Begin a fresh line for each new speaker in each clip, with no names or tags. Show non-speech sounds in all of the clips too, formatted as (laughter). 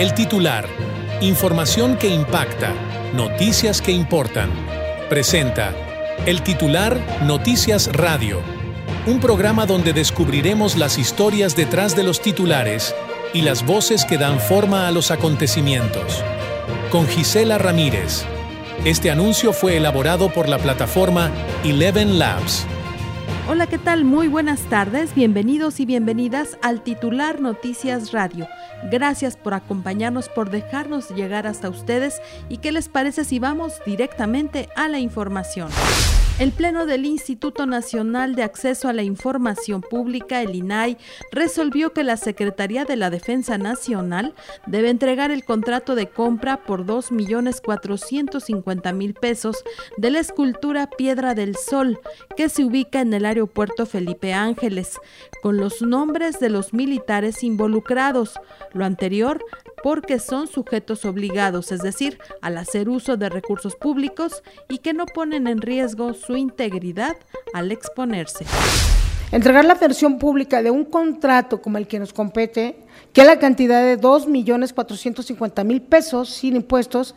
El titular, información que impacta, noticias que importan. Presenta El titular Noticias Radio, un programa donde descubriremos las historias detrás de los titulares y las voces que dan forma a los acontecimientos. Con Gisela Ramírez. Este anuncio fue elaborado por la plataforma Eleven Labs.
Hola, ¿qué tal? Muy buenas tardes, bienvenidos y bienvenidas al titular Noticias Radio. Gracias por acompañarnos, por dejarnos llegar hasta ustedes y qué les parece si vamos directamente a la información. El Pleno del Instituto Nacional de Acceso a la Información Pública, el INAI, resolvió que la Secretaría de la Defensa Nacional debe entregar el contrato de compra por 2.450.000 pesos de la escultura Piedra del Sol, que se ubica en el aeropuerto Felipe Ángeles, con los nombres de los militares involucrados. Lo anterior porque son sujetos obligados, es decir, al hacer uso de recursos públicos y que no ponen en riesgo su integridad al exponerse.
Entregar la versión pública de un contrato como el que nos compete, que la cantidad de 2.450.000 pesos sin impuestos,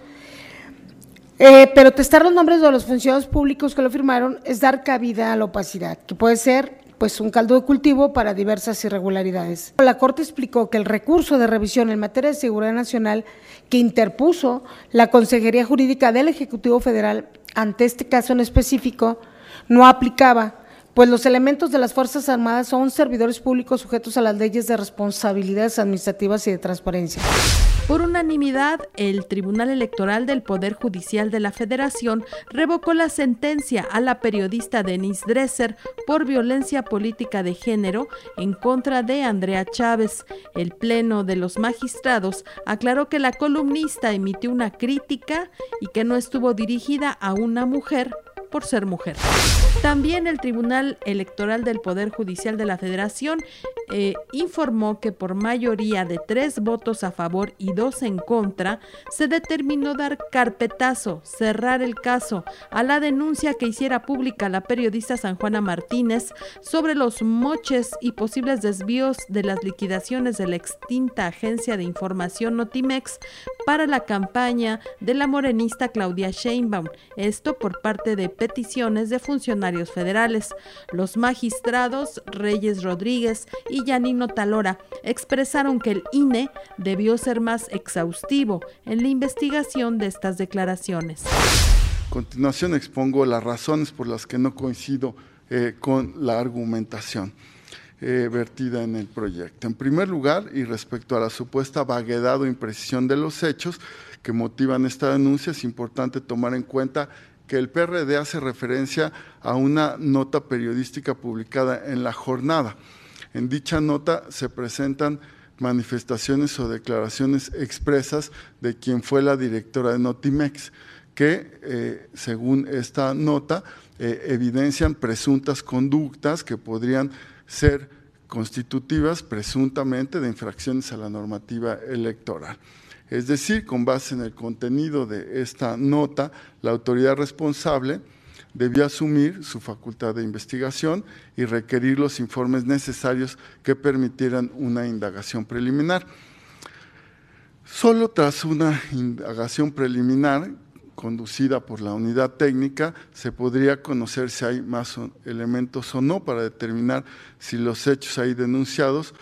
eh, pero testar los nombres de los funcionarios públicos que lo firmaron es dar cabida a la opacidad, que puede ser pues un caldo de cultivo para diversas irregularidades. La Corte explicó que el recurso de revisión en materia de seguridad nacional que interpuso la Consejería Jurídica del Ejecutivo Federal ante este caso en específico no aplicaba, pues los elementos de las Fuerzas Armadas son servidores públicos sujetos a las leyes de responsabilidades administrativas y de transparencia.
Por unanimidad, el Tribunal Electoral del Poder Judicial de la Federación revocó la sentencia a la periodista Denise Dresser por violencia política de género en contra de Andrea Chávez. El Pleno de los Magistrados aclaró que la columnista emitió una crítica y que no estuvo dirigida a una mujer por ser mujer. También el Tribunal Electoral del Poder Judicial de la Federación eh, informó que por mayoría de tres votos a favor y dos en contra, se determinó dar carpetazo, cerrar el caso a la denuncia que hiciera pública la periodista San Juana Martínez sobre los moches y posibles desvíos de las liquidaciones de la extinta agencia de información Notimex para la campaña de la morenista Claudia Sheinbaum, esto por parte de peticiones de funcionarios federales. Los magistrados Reyes Rodríguez y Yanino Talora expresaron que el INE debió ser más exhaustivo en la investigación de estas declaraciones.
A continuación expongo las razones por las que no coincido eh, con la argumentación. Eh, vertida en el proyecto. En primer lugar, y respecto a la supuesta vaguedad o imprecisión de los hechos que motivan esta denuncia, es importante tomar en cuenta que el PRD hace referencia a una nota periodística publicada en la jornada. En dicha nota se presentan manifestaciones o declaraciones expresas de quien fue la directora de Notimex, que eh, según esta nota eh, evidencian presuntas conductas que podrían ser constitutivas presuntamente de infracciones a la normativa electoral. Es decir, con base en el contenido de esta nota, la autoridad responsable debió asumir su facultad de investigación y requerir los informes necesarios que permitieran una indagación preliminar. Solo tras una indagación preliminar conducida por la unidad técnica, se podría conocer si hay más elementos o no para determinar si los hechos ahí denunciados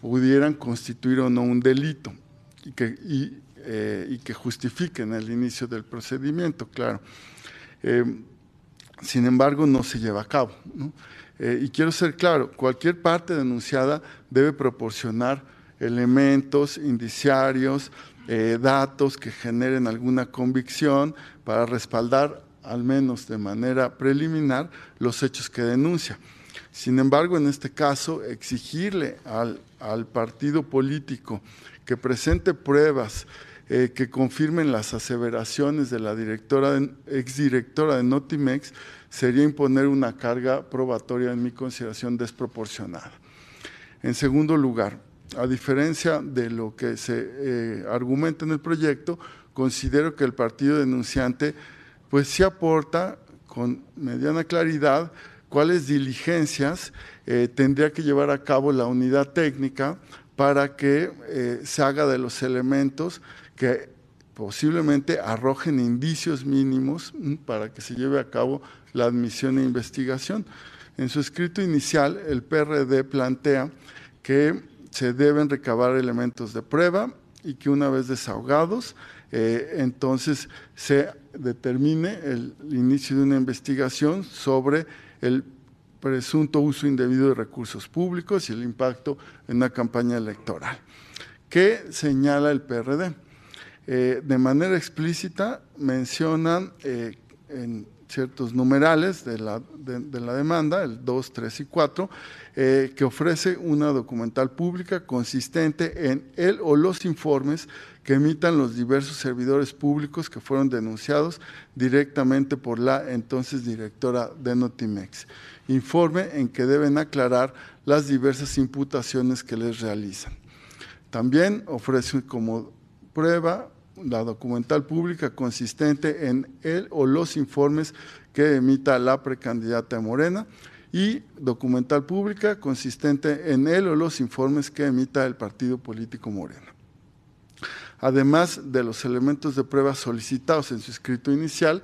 pudieran constituir o no un delito y que, eh, que justifiquen el inicio del procedimiento, claro. Eh, sin embargo, no se lleva a cabo. Eh, y quiero ser claro, cualquier parte denunciada debe proporcionar elementos indiciarios, datos que generen alguna convicción para respaldar, al menos de manera preliminar, los hechos que denuncia. Sin embargo, en este caso, exigirle al, al partido político que presente pruebas eh, que confirmen las aseveraciones de la directora, exdirectora de Notimex sería imponer una carga probatoria en mi consideración desproporcionada. En segundo lugar, a diferencia de lo que se eh, argumenta en el proyecto, considero que el partido denunciante pues sí aporta con mediana claridad cuáles diligencias eh, tendría que llevar a cabo la unidad técnica para que eh, se haga de los elementos que posiblemente arrojen indicios mínimos mm, para que se lleve a cabo la admisión e investigación. En su escrito inicial, el PRD plantea que se deben recabar elementos de prueba y que una vez desahogados, eh, entonces se determine el inicio de una investigación sobre el presunto uso indebido de recursos públicos y el impacto en una campaña electoral. ¿Qué señala el PRD? Eh, de manera explícita mencionan eh, en ciertos numerales de la, de, la, demanda, el 2, 3 y 4, eh, que ofrece una documental pública consistente en el o los informes que emitan los diversos servidores públicos que fueron denunciados directamente por la entonces directora de Notimex. Informe en que deben aclarar las diversas imputaciones que les realizan. También ofrece como prueba la documental pública consistente en el o los informes que emita la precandidata Morena y documental pública consistente en el o los informes que emita el partido político Morena. Además de los elementos de prueba solicitados en su escrito inicial,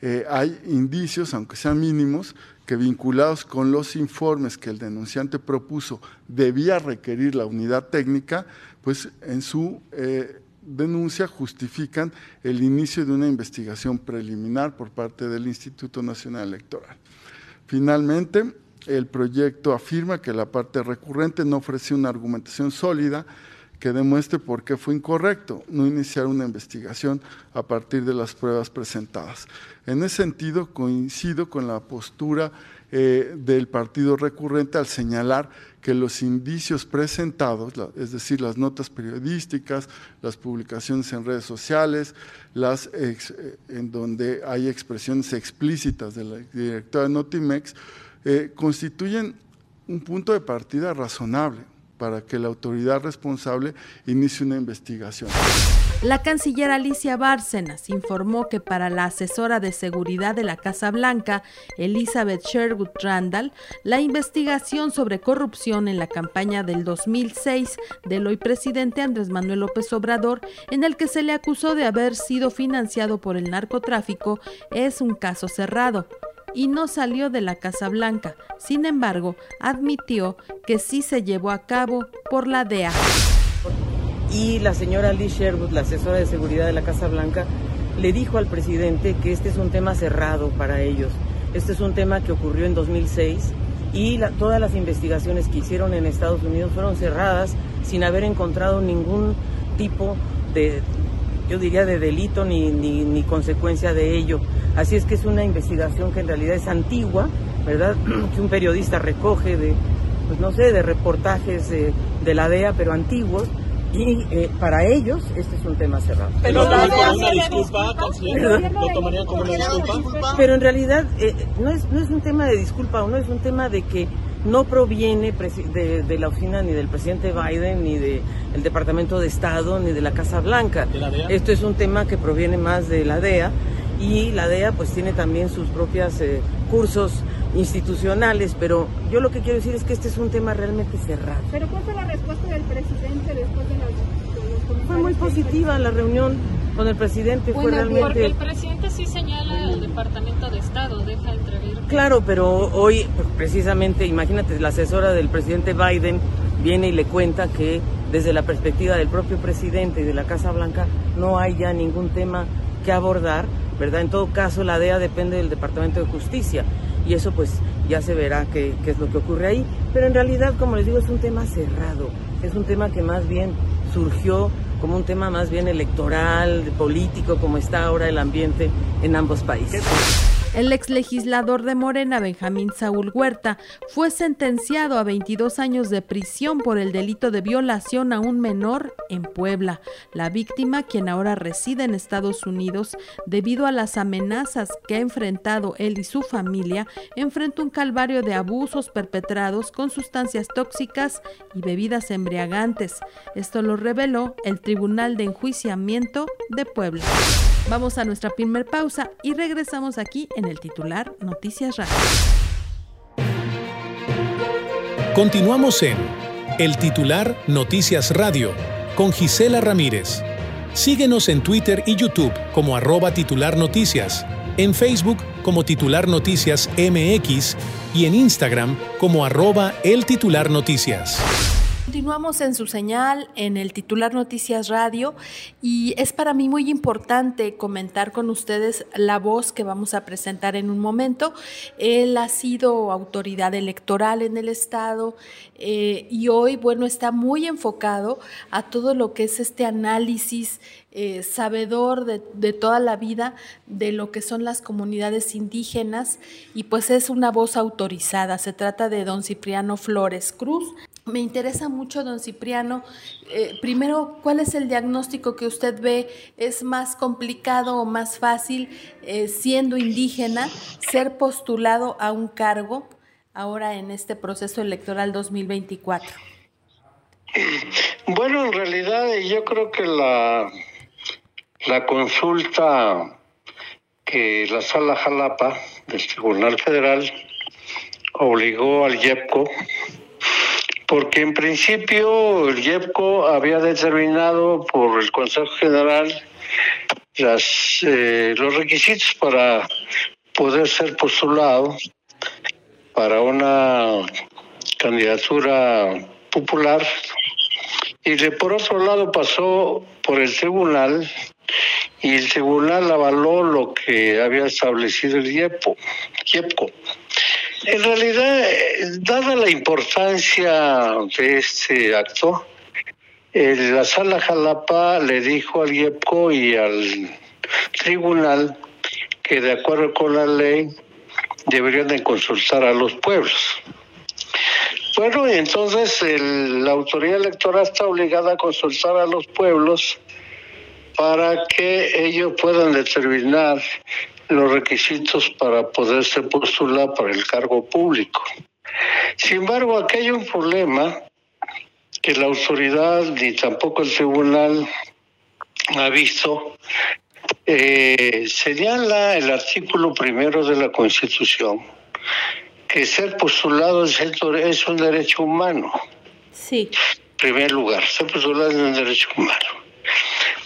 eh, hay indicios, aunque sean mínimos, que vinculados con los informes que el denunciante propuso debía requerir la unidad técnica, pues en su eh, denuncia justifican el inicio de una investigación preliminar por parte del Instituto Nacional Electoral. Finalmente, el proyecto afirma que la parte recurrente no ofreció una argumentación sólida que demuestre por qué fue incorrecto no iniciar una investigación a partir de las pruebas presentadas. En ese sentido, coincido con la postura eh, del partido recurrente al señalar que los indicios presentados, es decir, las notas periodísticas, las publicaciones en redes sociales, las eh, en donde hay expresiones explícitas de la directora de Notimex, eh, constituyen un punto de partida razonable para que la autoridad responsable inicie una investigación.
La canciller Alicia Bárcenas informó que para la asesora de seguridad de la Casa Blanca, Elizabeth Sherwood Randall, la investigación sobre corrupción en la campaña del 2006 del hoy presidente Andrés Manuel López Obrador, en el que se le acusó de haber sido financiado por el narcotráfico, es un caso cerrado y no salió de la Casa Blanca. Sin embargo, admitió que sí se llevó a cabo por la DEA.
Y la señora Lee Sherwood, la asesora de seguridad de la Casa Blanca, le dijo al presidente que este es un tema cerrado para ellos. Este es un tema que ocurrió en 2006 y todas las investigaciones que hicieron en Estados Unidos fueron cerradas sin haber encontrado ningún tipo de, yo diría, de delito ni, ni consecuencia de ello. Así es que es una investigación que en realidad es antigua, ¿verdad? (clears throat) que un periodista recoge de, pues no sé, de reportajes de, la DEA, pero antiguos, y eh, para ellos este es un tema cerrado.
Pero la DEA una disculpa, ¿Lo tomarían como una disculpa?
Pero en realidad eh, no, es, no es un tema de disculpa, no es un tema de que no proviene de, de, la oficina ni del presidente Biden, ni del Departamento de Estado, ni de la Casa Blanca. Esto es un tema que proviene más de la DEA y la DEA pues tiene también sus propios eh, cursos institucionales, pero yo lo que quiero decir es que este es un tema realmente cerrado.
¿Pero cuál fue la respuesta del presidente después de, los,
Fue muy positiva la reunión con el presidente, fue realmente...
Porque el presidente sí señala al Departamento de Estado, deja entrever...
Claro, pero hoy precisamente, imagínate, la asesora del presidente Biden viene y le cuenta que desde la perspectiva del propio presidente y de la Casa Blanca no hay ya ningún tema que abordar ¿verdad? En todo caso, la DEA depende del Departamento de Justicia y eso pues ya se verá qué, es lo que ocurre ahí. Pero en realidad, como les digo, es un tema cerrado, es un tema que más bien surgió como un tema más bien electoral, político, como está ahora el ambiente en ambos países.
El ex legislador de Morena, Benjamín Saúl Huerta, fue sentenciado a 22 años de prisión por el delito de violación a un menor en Puebla. La víctima, quien ahora reside en Estados Unidos, debido a las amenazas que ha enfrentado él y su familia, enfrenta un calvario de abusos perpetrados con sustancias tóxicas y bebidas embriagantes. Esto lo reveló el Tribunal de Enjuiciamiento de Puebla. Vamos a nuestra primer pausa y regresamos aquí en el titular Noticias Radio.
Continuamos en El titular Noticias Radio, con Gisela Ramírez. Síguenos en Twitter y YouTube como arroba titular noticias, en Facebook como titular noticias MX y en Instagram como arroba el titular noticias.
Continuamos en su señal en el titular Noticias Radio y es para mí muy importante comentar con ustedes la voz que vamos a presentar en un momento. Él ha sido autoridad electoral en el Estado eh, y hoy, bueno, está muy enfocado a todo lo que es este análisis eh, sabedor de, de, toda la vida de lo que son las comunidades indígenas y pues es una voz autorizada. Se trata de don Cipriano Flores Cruz. Me interesa mucho, don Cipriano, eh, primero, ¿cuál es el diagnóstico que usted ve? ¿Es más complicado o más fácil, eh, siendo indígena, ser postulado a un cargo ahora en este proceso electoral 2024?
Bueno, en realidad yo creo que la, la consulta que la Sala Jalapa del Tribunal Federal obligó al IEPCO porque en principio el IEPCO había determinado por el Consejo General las, eh, los requisitos para poder ser postulado para una candidatura popular y de, por otro lado pasó por el tribunal y el tribunal avaló lo que había establecido el IEPCO. En realidad, dada la importancia de este acto, la sala Jalapa le dijo al IEPCO y al tribunal que de acuerdo con la ley deberían de consultar a los pueblos. Bueno, entonces la autoridad electoral está obligada a consultar a los pueblos para que ellos puedan determinar los requisitos para poderse postular para el cargo público. Sin embargo, aquí hay un problema que la autoridad ni tampoco el tribunal ha visto. Eh, señala el artículo primero de la Constitución que ser postulado es un derecho humano.
Sí.
En primer lugar, ser postulado es un derecho humano.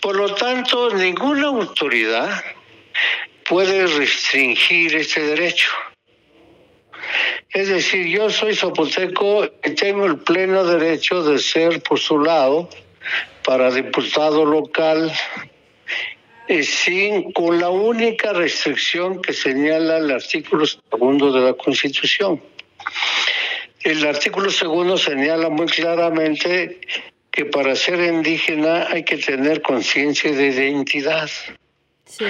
Por lo tanto, ninguna autoridad puede restringir ese derecho. Es decir, yo soy zapoteco y tengo el pleno derecho de ser postulado para diputado local eh, sin con la única restricción que señala el artículo segundo de la Constitución. El artículo segundo señala muy claramente que para ser indígena hay que tener conciencia de identidad. Sí.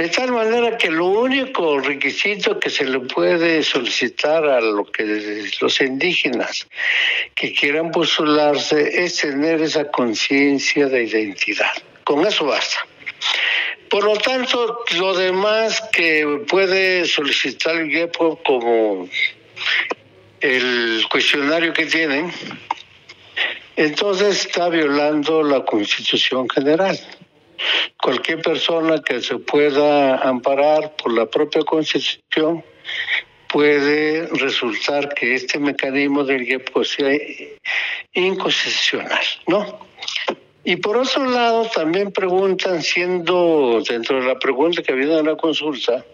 De tal manera que lo único requisito que se le puede solicitar a los indígenas que quieran postularse es tener esa conciencia de identidad. Con eso basta. Por lo tanto, lo demás que puede solicitar el GEPO como el cuestionario que tienen, entonces está violando la Constitución General cualquier persona que se pueda amparar por la propia Constitución puede resultar que este mecanismo del GEPO sea inconstitucional, ¿no? Y por otro lado, también preguntan, siendo dentro de la pregunta que viene en la consulta,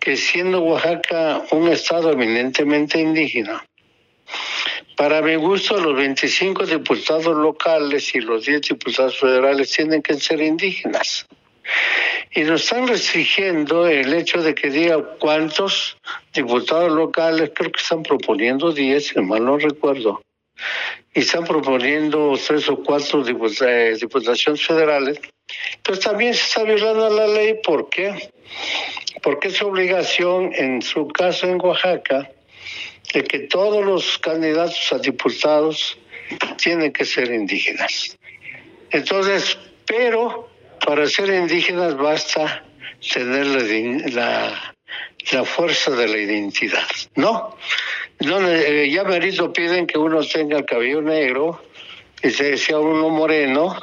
que siendo Oaxaca un estado eminentemente indígena, para mi gusto, los 25 diputados locales y los 10 diputados federales tienen que ser indígenas. Y nos están restringiendo el hecho de que diga cuántos diputados locales, creo que están proponiendo 10, si mal no recuerdo, y están proponiendo tres o cuatro eh, diputaciones federales. Entonces también se está violando la ley, ¿por qué? Porque es obligación, en su caso en Oaxaca, de que todos los candidatos a diputados tienen que ser indígenas. Entonces, pero para ser indígenas basta tener la, la, fuerza de la identidad, ¿no? no eh, ya merito piden que uno tenga el cabello negro y se decía uno moreno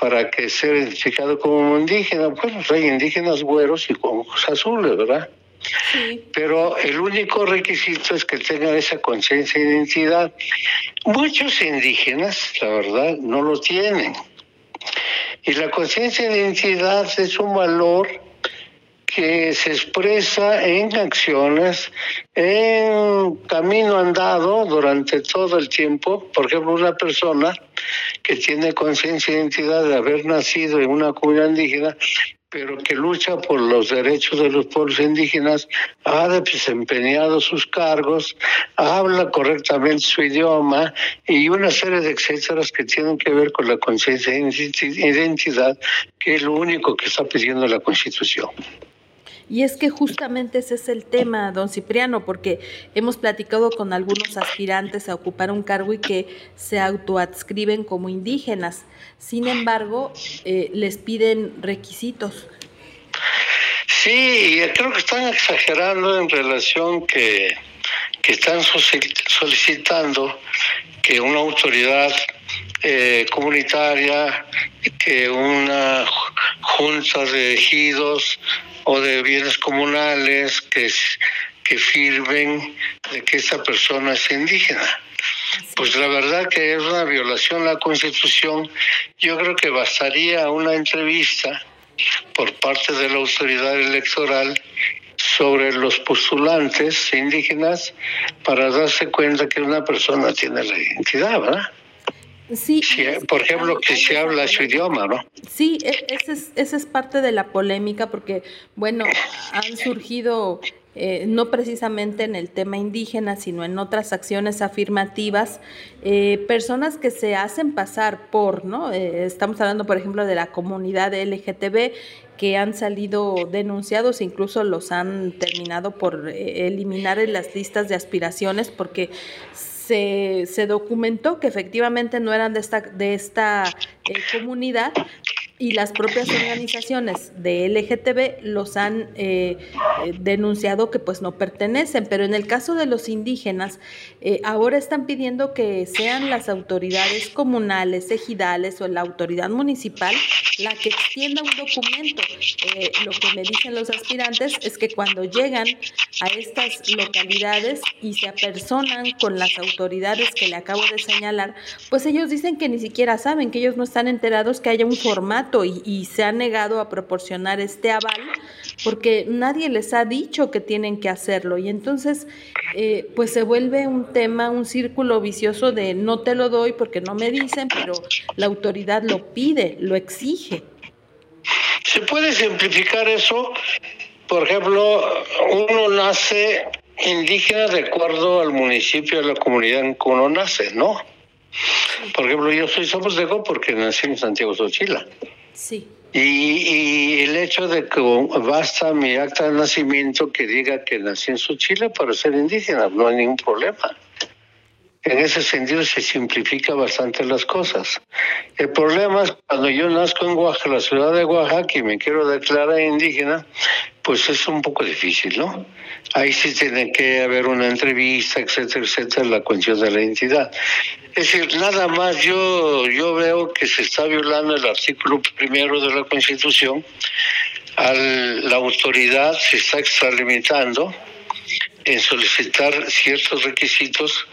para que sea identificado como indígena. Bueno, hay indígenas güeros y con azules, ¿verdad? Pero el único requisito es que tengan esa conciencia de identidad. Muchos indígenas, la verdad, no lo tienen. Y la conciencia de identidad es un valor que se expresa en acciones, en camino andado durante todo el tiempo. Por ejemplo, una persona que tiene conciencia de identidad de haber nacido en una comunidad indígena pero que lucha por los derechos de los pueblos indígenas, ha desempeñado sus cargos, habla correctamente su idioma y una serie de etcéteras que tienen que ver con la conciencia de identidad, que es lo único que está pidiendo la Constitución.
Y es que justamente ese es el tema, don Cipriano, porque hemos platicado con algunos aspirantes a ocupar un cargo y que se autoadscriben como indígenas. Sin embargo, eh, les piden requisitos.
Sí, creo que están exagerando en relación que, que están solicitando que una autoridad eh, comunitaria, que una junta de ejidos o de bienes comunales que, que firmen de que esa persona es indígena. Pues la verdad que es una violación a la Constitución. Yo creo que bastaría una entrevista por parte de la autoridad electoral sobre los postulantes indígenas para darse cuenta que una persona tiene la identidad, ¿verdad?
Sí,
por ejemplo, que se habla su idioma, ¿no?
Sí, e, esa es, esa es parte de la polémica porque, bueno, han surgido eh, no precisamente en el tema indígena, sino en otras acciones afirmativas, eh, personas que se hacen pasar por, ¿no? Eh, estamos hablando, por ejemplo, de la comunidad LGTB que han salido denunciados, incluso los han terminado por eliminar en las listas de aspiraciones porque se, se documentó que efectivamente no eran de esta, de esta eh, comunidad y las propias organizaciones de LGTB los han eh, eh, denunciado que pues no pertenecen, pero en el caso de los indígenas, ahora están pidiendo que sean las autoridades comunales, ejidales o la autoridad municipal la que extienda un documento. lo que me dicen los aspirantes es que cuando llegan a estas localidades y se apersonan con las autoridades que le acabo de señalar, pues ellos dicen que ni siquiera saben, que ellos no están enterados que haya un formato y, se han negado a proporcionar este aval porque nadie les ha dicho que tienen que hacerlo y entonces eh, pues se vuelve un tema, un círculo vicioso de no te lo doy porque no me dicen, pero la autoridad lo pide, lo exige.
Se puede simplificar eso, por ejemplo, uno nace indígena de acuerdo al municipio, a la comunidad en que uno nace, ¿no? Por ejemplo, yo soy zapoteco porque nací en Santiago Xochila.
Sí.
Y, el hecho de que basta mi acta de nacimiento que diga que nací en Xochila para ser indígena, no hay ningún problema. En ese sentido se simplifica bastante las cosas. El problema es cuando yo nazco en Oaxaca, la ciudad de Oaxaca, y me quiero declarar indígena, pues es un poco difícil, ¿no? Ahí sí tiene que haber una entrevista, etcétera, etcétera, la cuestión de la identidad. Es decir, nada más yo, yo veo que se está violando el artículo primero de la Constitución, Al, la autoridad se está extralimitando en solicitar ciertos requisitos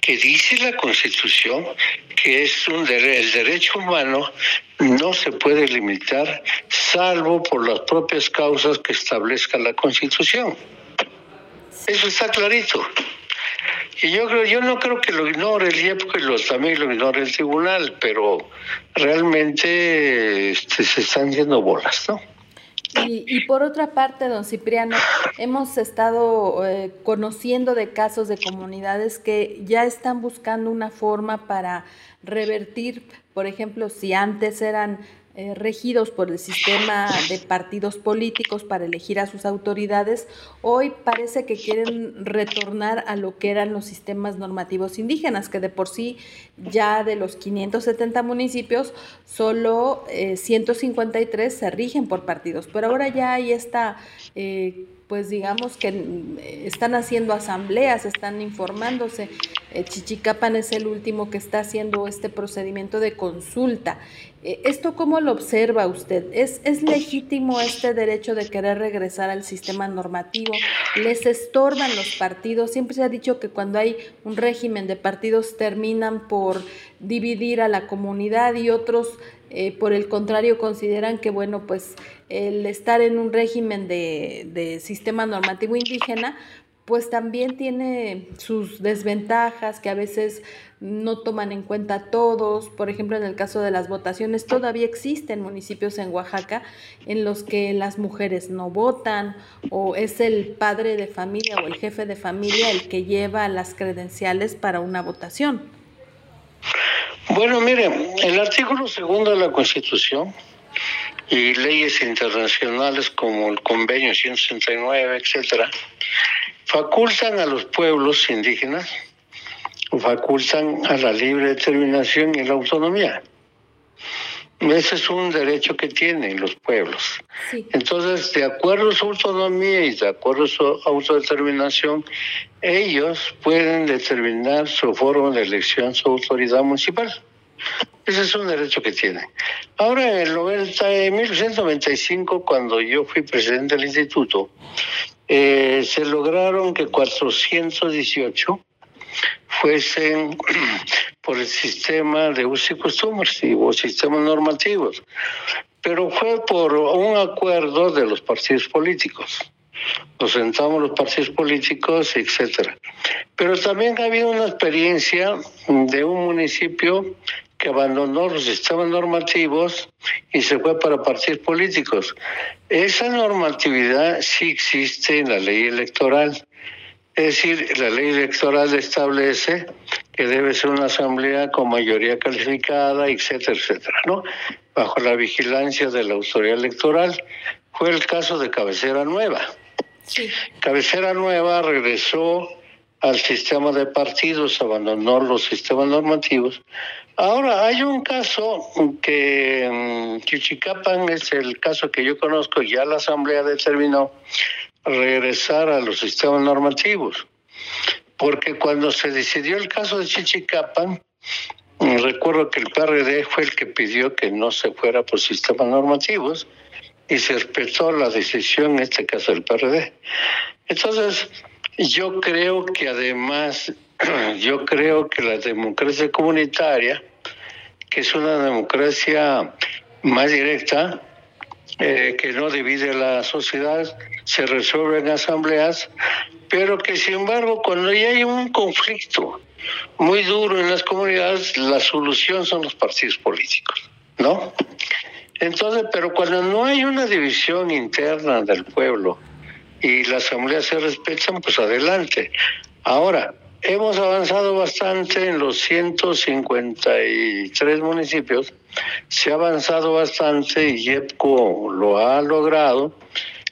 que dice la Constitución que es un el derecho humano no se puede limitar salvo por las propias causas que establezca la Constitución. Eso está clarito. Y yo creo, yo no creo que lo ignore el IEP, que los, también lo ignore el tribunal, pero realmente este, se están yendo bolas, ¿no?
Y, por otra parte, don Cipriano, hemos estado eh, conociendo de casos de comunidades que ya están buscando una forma para revertir, por ejemplo, si antes eran eh, regidos por el sistema de partidos políticos para elegir a sus autoridades, hoy parece que quieren retornar a lo que eran los sistemas normativos indígenas, que de por sí ya de los 570 municipios, solo 153 eh, se rigen por partidos, pero ahora ya hay esta... Eh, pues digamos que están haciendo asambleas, están informándose. Chichicapan es el último que está haciendo este procedimiento de consulta. Eh, ¿Esto cómo lo observa usted? ¿Es, ¿Es legítimo este derecho de querer regresar al sistema normativo? ¿Les estorban los partidos? Siempre se ha dicho que cuando hay un régimen de partidos terminan por dividir a la comunidad y otros, eh, por el contrario, consideran que, bueno, pues el estar en un régimen de, de sistema normativo indígena, pues también tiene sus desventajas que a veces no toman en cuenta todos. Por ejemplo, en el caso de las votaciones, todavía existen municipios en Oaxaca en los que las mujeres no votan o es el padre de familia o el jefe de familia el que lleva las credenciales para una votación.
Bueno, miren, el artículo segundo de la Constitución y leyes internacionales como el Convenio 169, etcétera, facultan a los pueblos indígenas facultan a la libre determinación y la autonomía. Ese es un derecho que tienen los pueblos. Entonces, de acuerdo a su autonomía y de acuerdo a su autodeterminación, ellos pueden determinar su forma de elección, su autoridad municipal. Ese es un derecho que tienen. Ahora, en el 90, en 1995, cuando yo fui presidente del instituto, eh, se lograron que 418 fuesen (clears throat) por el sistema de usos y costumbres o sistemas normativos, pero fue por un acuerdo de los partidos políticos. Nos sentamos los partidos políticos, etcétera. Pero también ha habido una experiencia de un municipio que abandonó los sistemas normativos y se fue para partidos políticos. Esa normatividad sí existe en la ley electoral es decir, la ley electoral establece que debe ser una asamblea con mayoría calificada, etcétera, etcétera, ¿no? Bajo la vigilancia de la autoridad electoral. Fue el caso de Cabecera Nueva. Sí. Cabecera Nueva regresó al sistema de partidos, abandonó los sistemas normativos. Ahora, hay un caso que en Chichicapan es el caso que yo conozco, ya la Asamblea determinó regresar a los sistemas normativos. Porque cuando se decidió el caso de Chichicapan, recuerdo que el PRD fue el que pidió que no se fuera por sistemas normativos y se respetó la decisión, en este caso del PRD. Entonces, yo creo que además, (clears throat) yo creo que la democracia comunitaria, que es una democracia más directa, eh, que no divide la sociedad, se resuelve en asambleas, pero que sin embargo cuando ya hay un conflicto muy duro en las comunidades, la solución son los partidos políticos, ¿no? Entonces, pero cuando no hay una división interna del pueblo y la asamblea se respetan, pues adelante. Ahora, hemos avanzado bastante en los 153 municipios se ha avanzado bastante y EPCO lo ha logrado,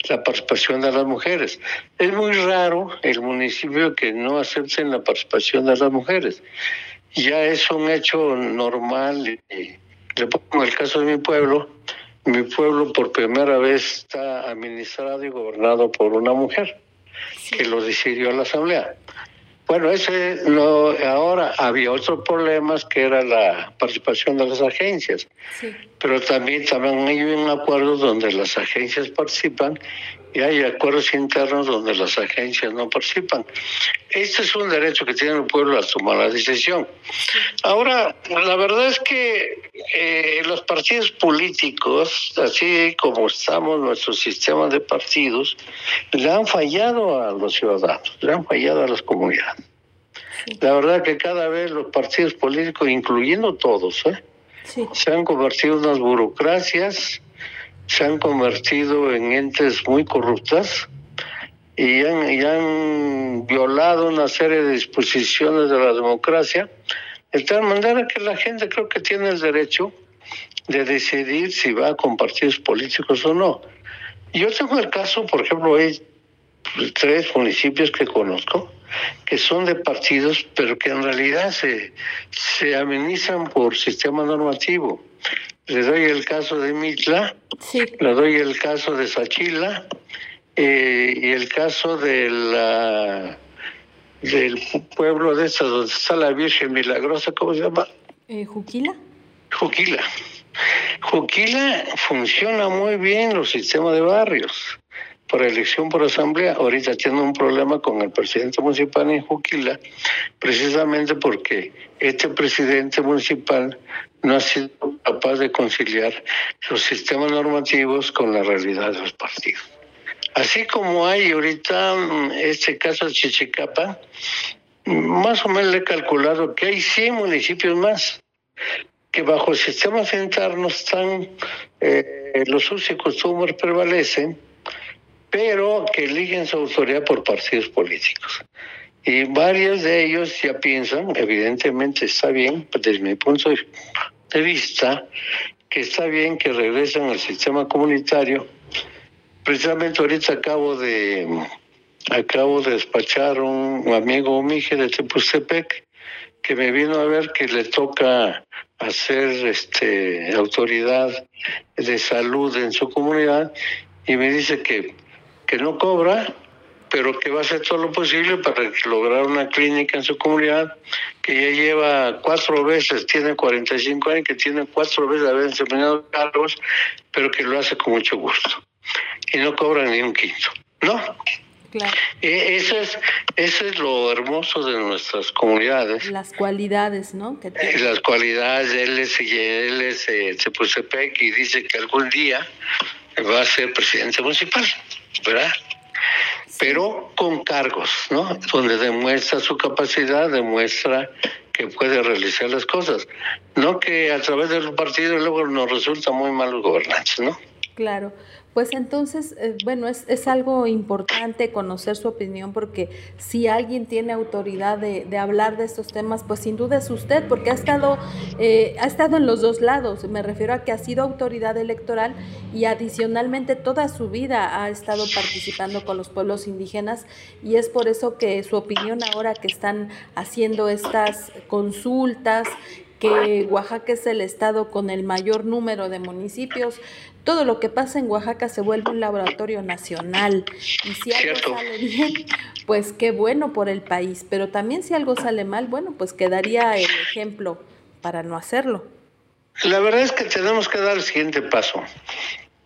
la participación de las mujeres. Es muy raro el municipio que no acepten la participación de las mujeres. Ya es un hecho normal. Le pongo el caso de mi pueblo. Mi pueblo por primera vez está administrado y gobernado por una mujer que lo decidió la asamblea. Bueno, ese no, ahora había otros problemas que era la participación de las agencias, pero también, también hay un acuerdo donde las agencias participan y hay acuerdos internos donde las agencias no participan. Este es un derecho que tiene el pueblo a tomar la decisión. Ahora, la verdad es que eh, los partidos políticos, así como estamos nuestro sistema de partidos, le han fallado a los ciudadanos, le han fallado a las comunidades. La verdad que cada vez los partidos políticos, incluyendo todos, ¿eh? se han convertido en unas burocracias se han convertido en entes muy corruptas y han, violado una serie de disposiciones de la democracia, de tal manera que la gente creo que tiene el derecho de decidir si va con partidos políticos o no. Yo tengo el caso, por ejemplo, hay tres municipios que conozco que son de partidos, pero que en realidad se, se amenizan por sistema normativo. Le doy el caso de Mitla, le doy el caso de Sachila Eh, y el caso de la, del pueblo de esta, donde está la Virgen Milagrosa, ¿cómo se llama?
Eh, ¿Juquila?
Juquila. Juquila funciona muy bien los sistemas de barrios por elección por asamblea. Ahorita tiene un problema con el presidente municipal en Juquila, precisamente porque este presidente municipal no ha sido capaz de conciliar los sistemas normativos con la realidad de los partidos. Así como hay ahorita mm, este caso de Chichicapa, más o menos le he calculado que hay 100 municipios más que bajo sistemas internos están, eh, los usos y costumbres prevalecen, pero que eligen su autoridad por partidos políticos. Y varios de ellos ya piensan, evidentemente está bien, desde mi punto de vista, que está bien que regresen al sistema comunitario. Precisamente ahorita acabo de acabo de despachar un amigo Mije de Tepustepec que me vino a ver que le toca hacer este autoridad de salud en su comunidad y me dice que, que no cobra, pero que va a hacer todo lo posible para lograr una clínica en su comunidad, que ya lleva cuatro veces, tiene 45 años, que tiene cuatro veces haber desempeñado cargos, pero que lo hace con mucho gusto. Y no cobra ni un quinto. No,
Claro.
E, eso es, eso es lo hermoso de nuestras comunidades.
Las cualidades, ¿no? Que
tiene. Las cualidades, él es, él es eh, y dice que algún día va a ser presidente municipal, ¿verdad? Pero con cargos, ¿no? Donde demuestra su capacidad, demuestra que puede realizar las cosas. No que a través del partido luego nos resulta muy malos gobernantes, ¿no?
Claro. Pues entonces, eh, bueno, es, es, algo importante conocer su opinión porque si alguien tiene autoridad de, de, hablar de estos temas, pues sin duda es usted, porque ha estado, eh, ha estado en los dos lados. Me refiero a que ha sido autoridad electoral y adicionalmente toda su vida ha estado participando con los pueblos indígenas y es por eso que su opinión ahora que están haciendo estas consultas que Oaxaca es el estado con el mayor número de municipios. Todo lo que pasa en Oaxaca se vuelve un laboratorio nacional. Y si algo sale bien, pues qué bueno por el país. Pero también si algo sale mal, bueno, pues quedaría el ejemplo para no hacerlo.
La verdad es que tenemos que dar el siguiente paso.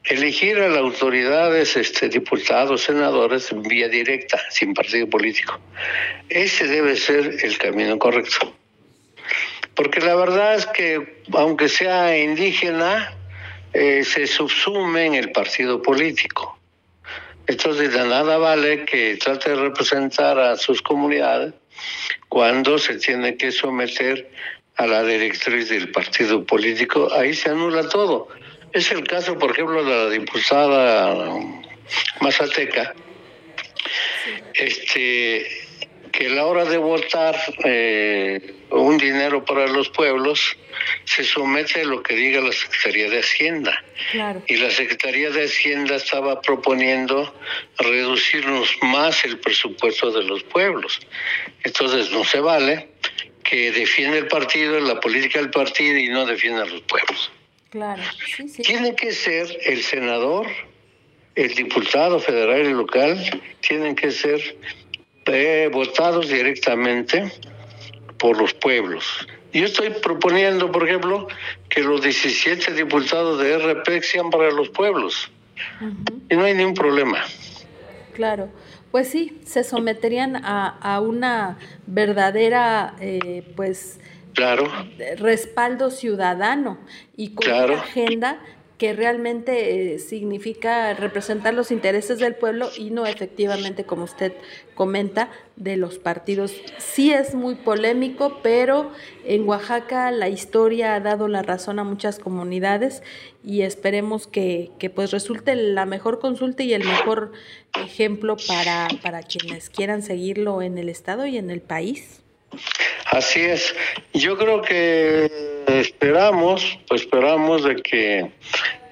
Elegir a las autoridades, este, diputados, senadores en vía directa, sin partido político. Ese debe ser el camino correcto. Porque la verdad es que, aunque sea indígena, eh, se subsume en el partido político. Entonces, de nada vale que trate de representar a sus comunidades cuando se tiene que someter a la directriz del partido político. Ahí se anula todo. Es el caso, por ejemplo, de la diputada Mazateca. Este, que a la hora de votar eh, un dinero para los pueblos se somete a lo que diga la Secretaría de Hacienda. Y la Secretaría de Hacienda estaba proponiendo reducirnos más el presupuesto de los pueblos. Entonces no se vale que defienda el partido, la política del partido y no defienda a los pueblos.
Claro.
Tiene que ser el senador, el diputado federal y local, tienen que ser eh, votados directamente por los pueblos. Yo estoy proponiendo, por ejemplo, que los 17 diputados de RP sean para los pueblos. Y no hay ningún problema.
Claro. Pues sí, se someterían a, a una verdadera, eh, pues,
claro.
respaldo ciudadano y con una agenda que realmente eh, significa representar los intereses del pueblo y no efectivamente, como usted comenta, de los partidos. Sí es muy polémico, pero en Oaxaca la historia ha dado la razón a muchas comunidades y esperemos que, que pues resulte la mejor consulta y el mejor ejemplo para, para quienes quieran seguirlo en el Estado y en el país.
Así es. Yo creo que esperamos, pues esperamos de que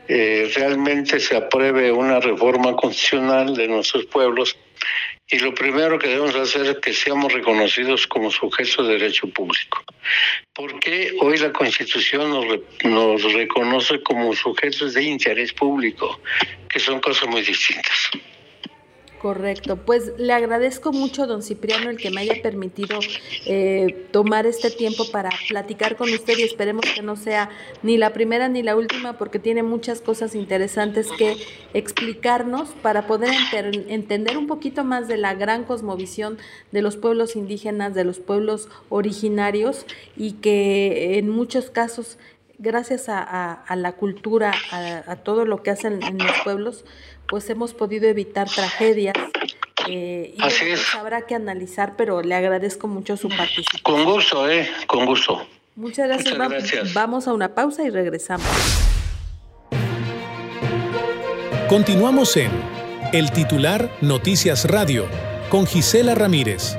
eh, realmente se apruebe una reforma constitucional de nuestros pueblos y lo primero que debemos hacer es que seamos reconocidos como sujetos de derecho público. Porque hoy la Constitución nos, nos reconoce como sujetos de interés público, que son cosas muy distintas.
Correcto, pues le agradezco mucho, don Cipriano, el que me haya permitido eh, tomar este tiempo para platicar con usted y esperemos que no sea ni la primera ni la última porque tiene muchas cosas interesantes que explicarnos para poder entender un poquito más de la gran cosmovisión de los pueblos indígenas, de los pueblos originarios y que en muchos casos gracias a, la cultura, a, todo lo que hacen en los pueblos, pues hemos podido evitar tragedias. Eh, y Así es. habrá que analizar, pero le agradezco mucho su participación.
Con gusto, ¿eh? Con gusto.
Muchas gracias. gracias. Vamos a una pausa y regresamos.
Continuamos en El Titular Noticias Radio con Gisela Ramírez.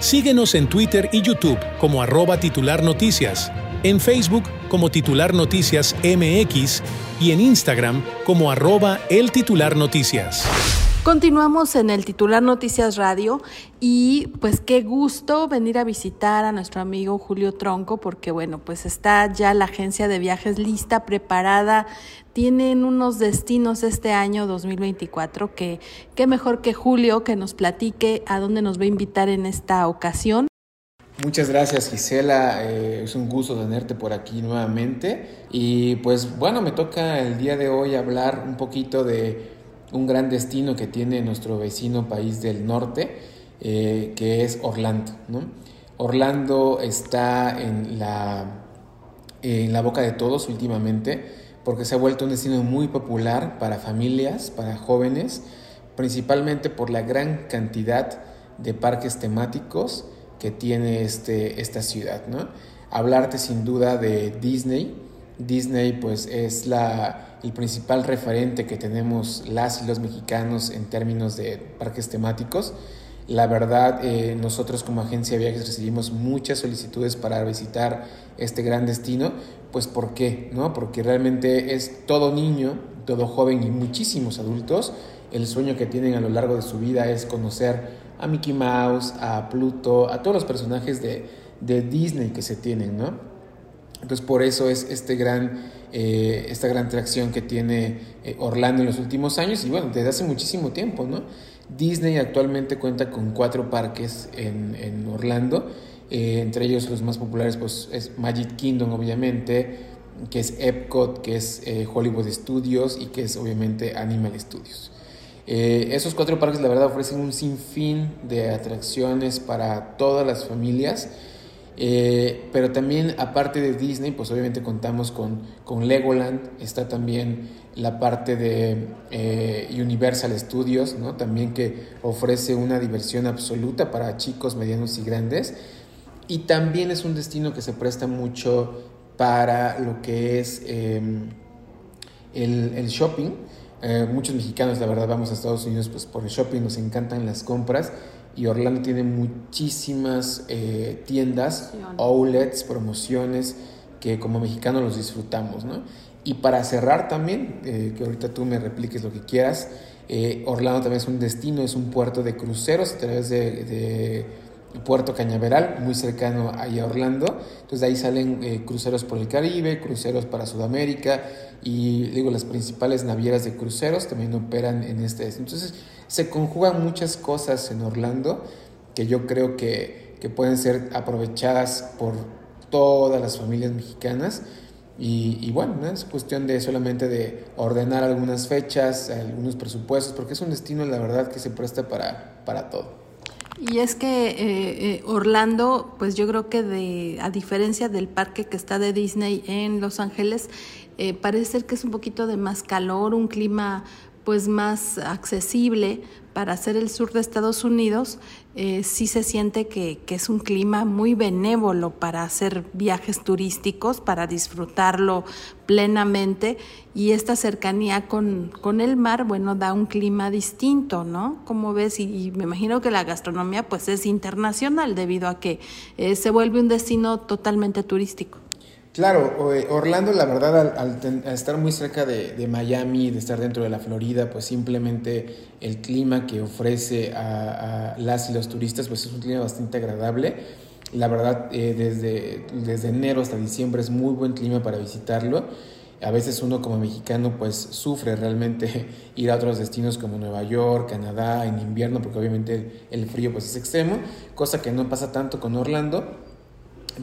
Síguenos en Twitter y YouTube como arroba titular noticias en Facebook como Titular Noticias MX y en Instagram como arroba el titular noticias.
Continuamos en el titular Noticias Radio y pues qué gusto venir a visitar a nuestro amigo Julio Tronco porque bueno, pues está ya la agencia de viajes lista, preparada, tienen unos destinos este año 2024 que qué mejor que Julio que nos platique a dónde nos va a invitar en esta ocasión.
Muchas gracias Gisela, eh, es un gusto tenerte por aquí nuevamente y pues bueno, me toca el día de hoy hablar un poquito de un gran destino que tiene nuestro vecino país del norte, eh, que es Orlando. Orlando está en la, en la boca de todos últimamente porque se ha vuelto un destino muy popular para familias, para jóvenes, principalmente por la gran cantidad de parques temáticos que tiene este, esta ciudad, ¿no? Hablarte sin duda de Disney. Disney pues es la, el principal referente que tenemos las y los mexicanos en términos de parques temáticos. La verdad, eh, nosotros como agencia de viajes recibimos muchas solicitudes para visitar este gran destino. Pues ¿por qué? ¿No? Porque realmente es todo niño, todo joven y muchísimos adultos. El sueño que tienen a lo largo de su vida es conocer a Mickey Mouse, a Pluto, a todos los personajes de, Disney que se tienen, ¿no? Entonces por eso es este gran, eh, esta gran atracción que tiene eh, Orlando en los últimos años y bueno, desde hace muchísimo tiempo, ¿no? Disney actualmente cuenta con cuatro parques en, Orlando, eh, entre ellos los más populares pues es Magic Kingdom obviamente, que es Epcot, que es Hollywood Studios y que es obviamente Animal Studios. Eh, esos cuatro parques la verdad ofrecen un sinfín de atracciones para todas las familias, eh, pero también aparte de Disney, pues obviamente contamos con, con Legoland, está también la parte de eh, Universal Studios, ¿no? también que ofrece una diversión absoluta para chicos, medianos y grandes, y también es un destino que se presta mucho para lo que es em, el, el shopping. Eh, muchos mexicanos, la verdad, vamos a Estados Unidos pues, por el shopping, nos encantan las compras y Orlando tiene muchísimas eh, tiendas, outlets, promociones que como mexicanos los disfrutamos, ¿no? Y para cerrar también, eh, que ahorita tú me repliques lo que quieras, Orlando también es un destino, es un puerto de cruceros a través de Puerto Cañaveral, muy cercano ahí a Orlando. Entonces de ahí salen eh, cruceros por el Caribe, cruceros para Sudamérica y digo, las principales navieras de cruceros también operan en este. Entonces se conjugan muchas cosas en Orlando que yo creo que, que pueden ser aprovechadas por todas las familias mexicanas. Y, y, bueno, es cuestión de solamente de ordenar algunas fechas, algunos presupuestos, porque es un destino, la verdad, que se presta para, para todo.
Y es que eh, eh, Orlando, pues yo creo que de, a diferencia del parque que está de Disney en Los Ángeles, eh, parece ser que es un poquito de más calor, un clima pues más accesible para hacer el sur de Estados Unidos, eh, sí se siente que, es un clima muy benévolo para hacer viajes turísticos, para disfrutarlo plenamente y esta cercanía con, con el mar, bueno, da un clima distinto, ¿no? Como ves, y, me imagino que la gastronomía pues es internacional debido a que eh, se vuelve un destino totalmente turístico.
Claro, eh, Orlando, la verdad, al, estar muy cerca de, Miami, de estar dentro de la Florida, pues simplemente el clima que ofrece a, las y los turistas, pues es un clima bastante agradable. La verdad, eh, desde, desde enero hasta diciembre es muy buen clima para visitarlo. a veces uno como mexicano pues sufre realmente (laughs) ir a otros destinos como Nueva York, Canadá en invierno porque obviamente el frío pues es extremo, cosa que no pasa tanto con Orlando,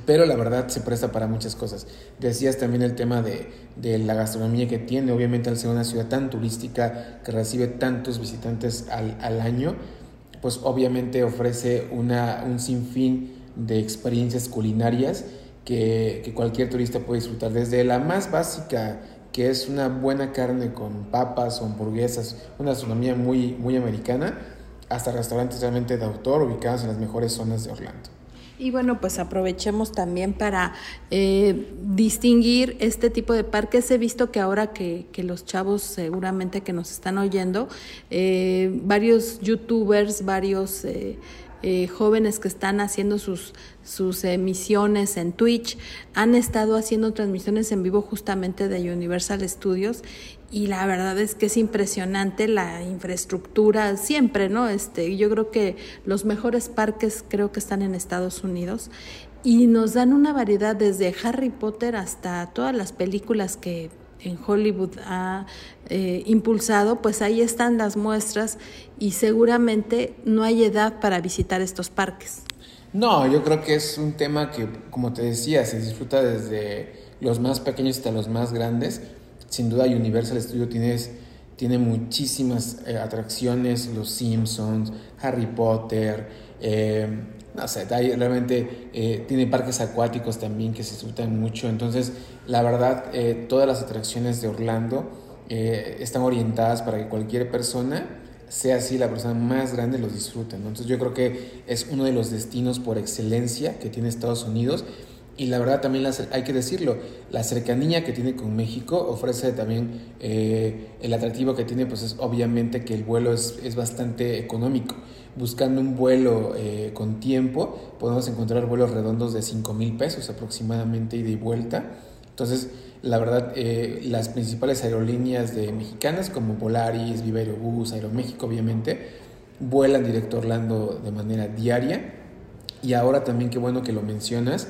pero la verdad se presta para muchas cosas. Decías también el tema de, de, la gastronomía que tiene, obviamente al ser una ciudad tan turística que recibe tantos visitantes al, al año, pues obviamente ofrece una, un sinfín de experiencias culinarias que, que, cualquier turista puede disfrutar, desde la más básica, que es una buena carne con papas o hamburguesas, una gastronomía muy, muy americana, hasta restaurantes realmente de autor ubicados en las mejores zonas de Orlando.
Y bueno, pues aprovechemos también para eh, distinguir este tipo de parques. He visto que ahora que, que los chavos seguramente que nos están oyendo, eh, varios youtubers, varios... Eh, eh, jóvenes que están haciendo sus, sus emisiones en Twitch, han estado haciendo transmisiones en vivo justamente de Universal Studios y la verdad es que es impresionante la infraestructura siempre, ¿no? Este, yo creo que los mejores parques creo que están en Estados Unidos y nos dan una variedad desde Harry Potter hasta todas las películas que en Hollywood ha eh, impulsado, pues ahí están las muestras y seguramente no hay edad para visitar estos parques.
No, yo creo que es un tema que, como te decía, se disfruta desde los más pequeños hasta los más grandes. Sin duda Universal Studio tienes, tiene muchísimas eh, atracciones, Los Simpsons, Harry Potter, eh, no sé, realmente eh, tiene parques acuáticos también que se disfrutan mucho. Entonces, la verdad, eh, todas las atracciones de Orlando eh, están orientadas para que cualquier persona, sea así la persona más grande, los disfrute. Entonces, yo creo que es uno de los destinos por excelencia que tiene Estados Unidos. Y la verdad también hay que decirlo, la cercanía que tiene con México ofrece también el atractivo que tiene, pues es obviamente que el vuelo es, es bastante económico buscando un vuelo eh, con tiempo, podemos encontrar vuelos redondos de 5 mil pesos aproximadamente ida y vuelta. Entonces, la verdad, eh, las principales aerolíneas de mexicanas como Volaris, Viva Aerobús, Aeroméxico, obviamente, vuelan directo a Orlando de manera diaria. Y ahora también, qué bueno que lo mencionas,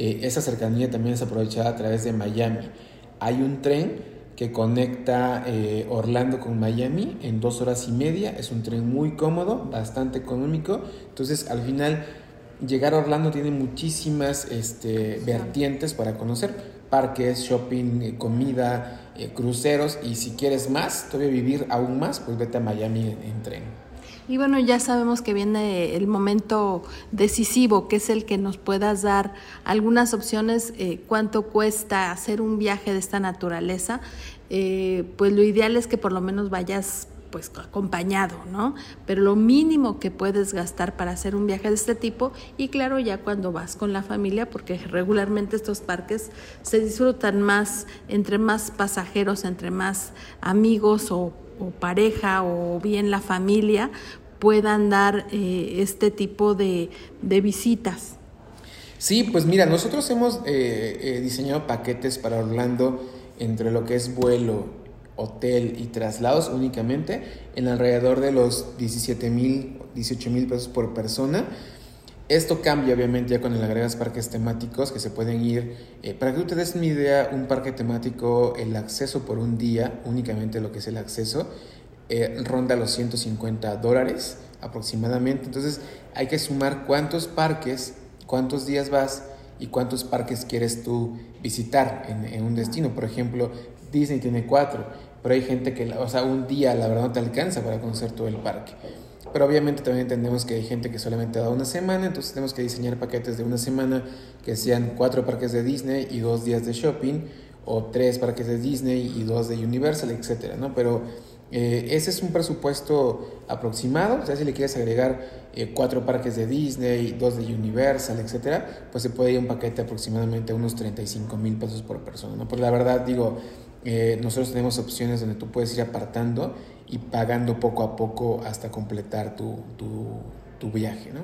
eh, esa cercanía también es aprovechada a través de Miami. Hay un tren que conecta eh, Orlando con Miami en dos horas y media. Es un tren muy cómodo, bastante económico. Entonces, al final, llegar a Orlando tiene muchísimas este, vertientes para conocer. Parques, shopping, eh, comida, cruceros. Y si quieres más, todavía vivir aún más, pues vete a Miami en tren.
Y bueno, ya sabemos que viene el momento decisivo, que es el que nos puedas dar algunas opciones, eh, cuánto cuesta hacer un viaje de esta naturaleza. Eh, pues lo ideal es que por lo menos vayas pues acompañado, ¿no? Pero lo mínimo que puedes gastar para hacer un viaje de este tipo y claro, ya cuando vas con la familia, porque regularmente estos parques se disfrutan más entre más pasajeros, entre más amigos o o pareja o bien la familia puedan dar eh, este tipo de, de, visitas.
Sí, pues mira, nosotros hemos eh, eh, diseñado paquetes para Orlando entre lo que es vuelo, hotel y traslados únicamente en alrededor de los 17 mil, 18 mil pesos por persona. Esto cambia obviamente ya cuando le agregas parques temáticos que se pueden ir, para que tú te des una idea, un parque temático, el acceso por un día, únicamente lo que es el acceso, eh, ronda los 150 dólares aproximadamente. Entonces hay que sumar cuántos parques, cuántos días vas y cuántos parques quieres tú visitar en, un destino. Por ejemplo, Disney tiene cuatro, pero hay gente que, o sea, un día la verdad no te alcanza para conocer todo el parque. Pero obviamente también entendemos que hay gente que solamente da una semana, entonces tenemos que diseñar paquetes de una semana que sean cuatro parques de Disney y dos días de shopping, o tres parques de Disney y dos de Universal, etcétera, ¿no? Pero eh, ese es un presupuesto aproximado, o sea, si le quieres agregar eh, cuatro parques de Disney, dos de Universal, etcétera, pues se puede ir un paquete aproximadamente a unos 35 mil pesos por persona, ¿no? Pues la verdad, digo, eh, nosotros tenemos opciones donde tú puedes ir apartando y pagando poco a poco hasta completar tu, tu, viaje, ¿no?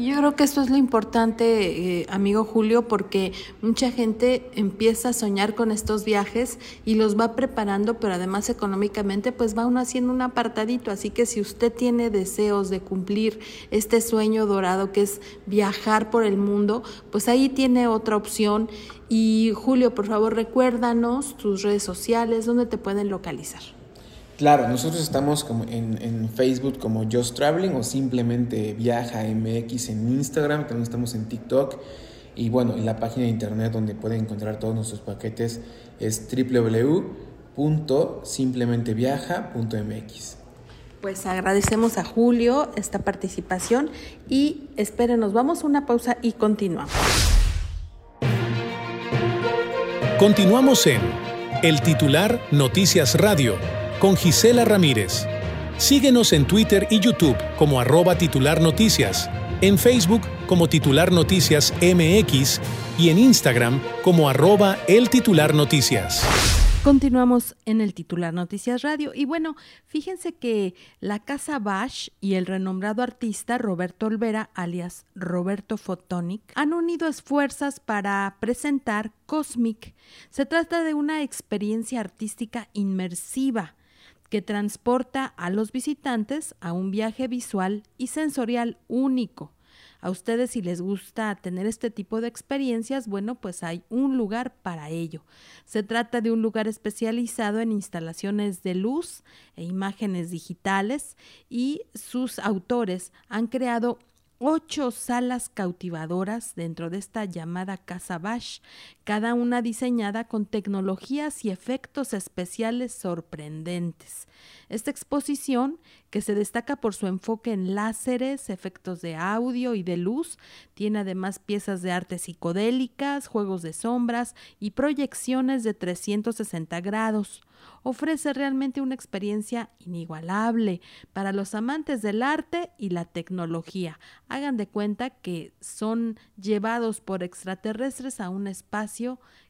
Yo creo que esto es lo importante, eh, amigo Julio, porque mucha gente empieza a soñar con estos viajes y los va preparando, pero además económicamente pues va uno haciendo un apartadito. Así que si usted tiene deseos de cumplir este sueño dorado que es viajar por el mundo, pues ahí tiene otra opción. Y Julio, por favor, recuérdanos tus redes sociales, donde te pueden localizar.
Claro, nosotros estamos como en, en, Facebook como Just Traveling o simplemente Viaja MX en Instagram, también estamos en TikTok y bueno, en la página de internet donde pueden encontrar todos nuestros paquetes es www.simplementeviaja.mx.
Pues agradecemos a Julio esta participación y espérenos, vamos a una pausa y continuamos.
Continuamos en El titular Noticias Radio con Gisela Ramírez. Síguenos en Twitter y YouTube como arroba titular noticias, en Facebook como titular noticias MX y en Instagram como arroba el titular noticias.
Continuamos en el titular Noticias Radio y bueno, fíjense que la Casa Bash y el renombrado artista Roberto Olvera, alias Roberto Photonic, han unido esfuerzos para presentar Cosmic. Se trata de una experiencia artística inmersiva que transporta a los visitantes a un viaje visual y sensorial único. A ustedes si les gusta tener este tipo de experiencias, bueno, pues hay un lugar para ello. Se trata de un lugar especializado en instalaciones de luz e imágenes digitales y sus autores han creado ocho salas cautivadoras dentro de esta llamada Casa Bash, cada una diseñada con tecnologías y efectos especiales sorprendentes. Esta exposición, que se destaca por su enfoque en láseres, efectos de audio y de luz, tiene además piezas de arte psicodélicas, juegos de sombras y proyecciones de 360 grados ofrece realmente una experiencia inigualable para los amantes del arte y la tecnología. Hagan de cuenta que son llevados por extraterrestres a un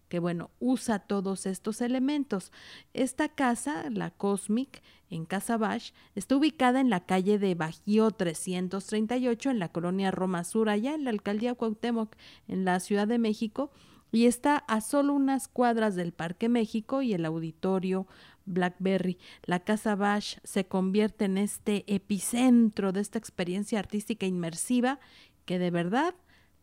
que bueno, usa todos estos elementos. Esta casa, la Cosmic, en Casa Bash, está ubicada en la calle de Bajío 338, en la colonia Roma Sur, allá en la alcaldía Cuauhtémoc, en la Ciudad de México, y está a solo unas cuadras del Parque México y el auditorio Blackberry. La Casa Bash se convierte en este epicentro de esta experiencia artística inmersiva que de verdad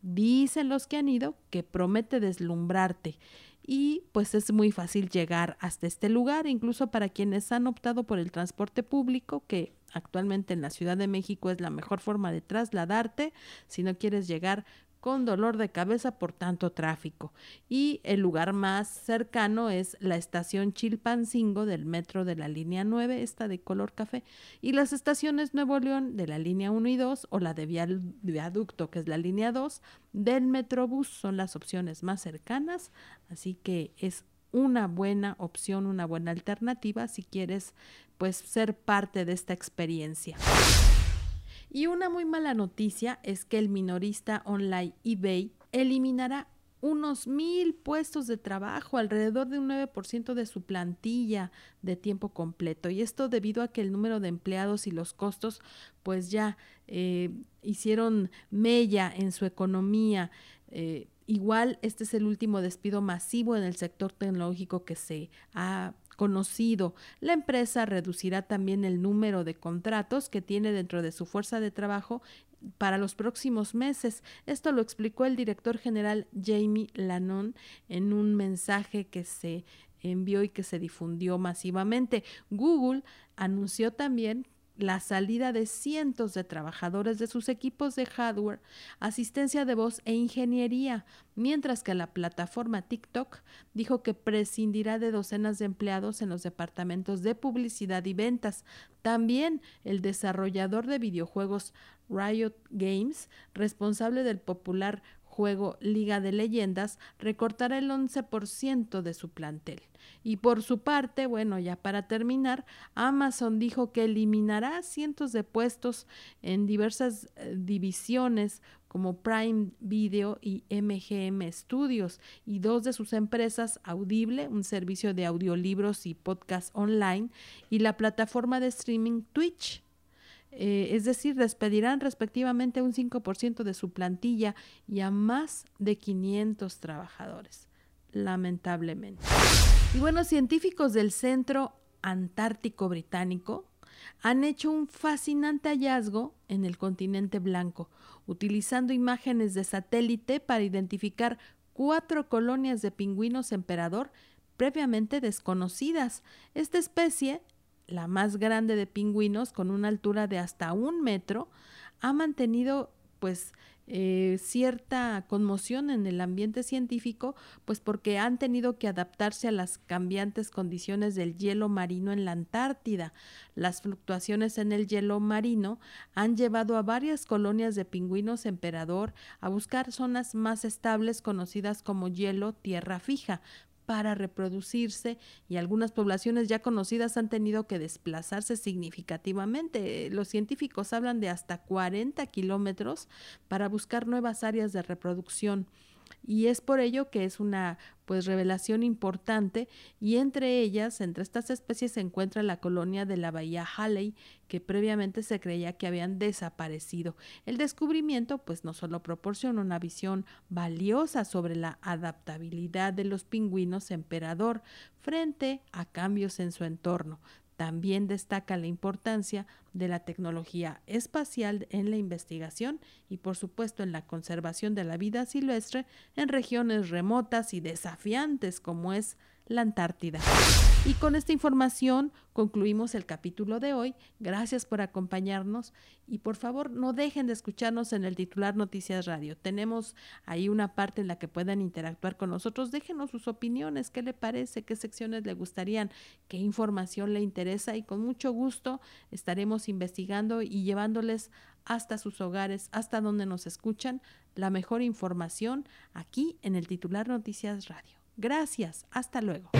dicen los que han ido que promete deslumbrarte. Y pues es muy fácil llegar hasta este lugar, incluso para quienes han optado por el transporte público, que actualmente en la Ciudad de México es la mejor forma de trasladarte, si no quieres llegar con dolor de cabeza por tanto tráfico. Y el lugar más cercano es la estación Chilpancingo del metro de la línea 9, esta de color café, y las estaciones Nuevo León de la línea 1 y 2 o la de viaducto, que es la línea 2 del Metrobús, son las opciones más cercanas, así que es una buena opción, una buena alternativa si quieres pues ser parte de esta experiencia. Y una muy mala noticia es que el minorista online eBay eliminará unos mil puestos de trabajo, alrededor de un 9% de su plantilla de tiempo completo. Y esto debido a que el número de empleados y los costos pues ya eh, hicieron mella en su economía. Eh, igual este es el último despido masivo en el sector tecnológico que se ha conocido. La empresa reducirá también el número de contratos que tiene dentro de su fuerza de trabajo para los próximos meses. Esto lo explicó el director general Jamie Lannon en un mensaje que se envió y que se difundió masivamente. Google anunció también la salida de cientos de trabajadores de sus equipos de hardware, asistencia de voz e ingeniería, mientras que la plataforma TikTok dijo que prescindirá de docenas de empleados en los departamentos de publicidad y ventas. También el desarrollador de videojuegos Riot Games, responsable del popular juego Liga de Leyendas recortará el 11% de su plantel. Y por su parte, bueno, ya para terminar, Amazon dijo que eliminará cientos de puestos en diversas eh, divisiones como Prime Video y MGM Studios y dos de sus empresas, Audible, un servicio de audiolibros y podcast online, y la plataforma de streaming Twitch. Eh, es decir, despedirán respectivamente un 5% de su plantilla y a más de 500 trabajadores, lamentablemente. Y bueno, científicos del Centro Antártico Británico han hecho un fascinante hallazgo en el continente blanco, utilizando imágenes de satélite para identificar cuatro colonias de pingüinos emperador previamente desconocidas. Esta especie, la más grande de pingüinos con una altura de hasta un metro, ha mantenido pues eh, cierta conmoción en el ambiente científico, pues porque han tenido que adaptarse a las cambiantes condiciones del hielo marino en la Antártida. Las fluctuaciones en el hielo marino han llevado a varias colonias de pingüinos emperador a buscar zonas más estables conocidas como hielo tierra fija, para reproducirse y algunas poblaciones ya conocidas han tenido que desplazarse significativamente. Los científicos hablan de hasta 40 kilómetros para buscar nuevas áreas de reproducción y es por ello que es una pues revelación importante y entre ellas, entre estas especies se encuentra la colonia de la bahía Halley que previamente se creía que habían desaparecido. El descubrimiento pues no solo proporciona una visión valiosa sobre la adaptabilidad de los pingüinos emperador frente a cambios en su entorno, también destaca la importancia de la tecnología espacial en la investigación y por supuesto en la conservación de la vida silvestre en regiones remotas y desafiantes como es la Antártida. Y con esta información concluimos el capítulo de hoy. Gracias por acompañarnos y por favor no dejen de escucharnos en el titular Noticias Radio. Tenemos ahí una parte en la que puedan interactuar con nosotros. Déjenos sus opiniones, qué le parece, qué secciones le gustarían, qué información le interesa y con mucho gusto estaremos investigando y llevándoles hasta sus hogares, hasta donde nos escuchan, la mejor información aquí en el titular Noticias Radio. Gracias, hasta luego.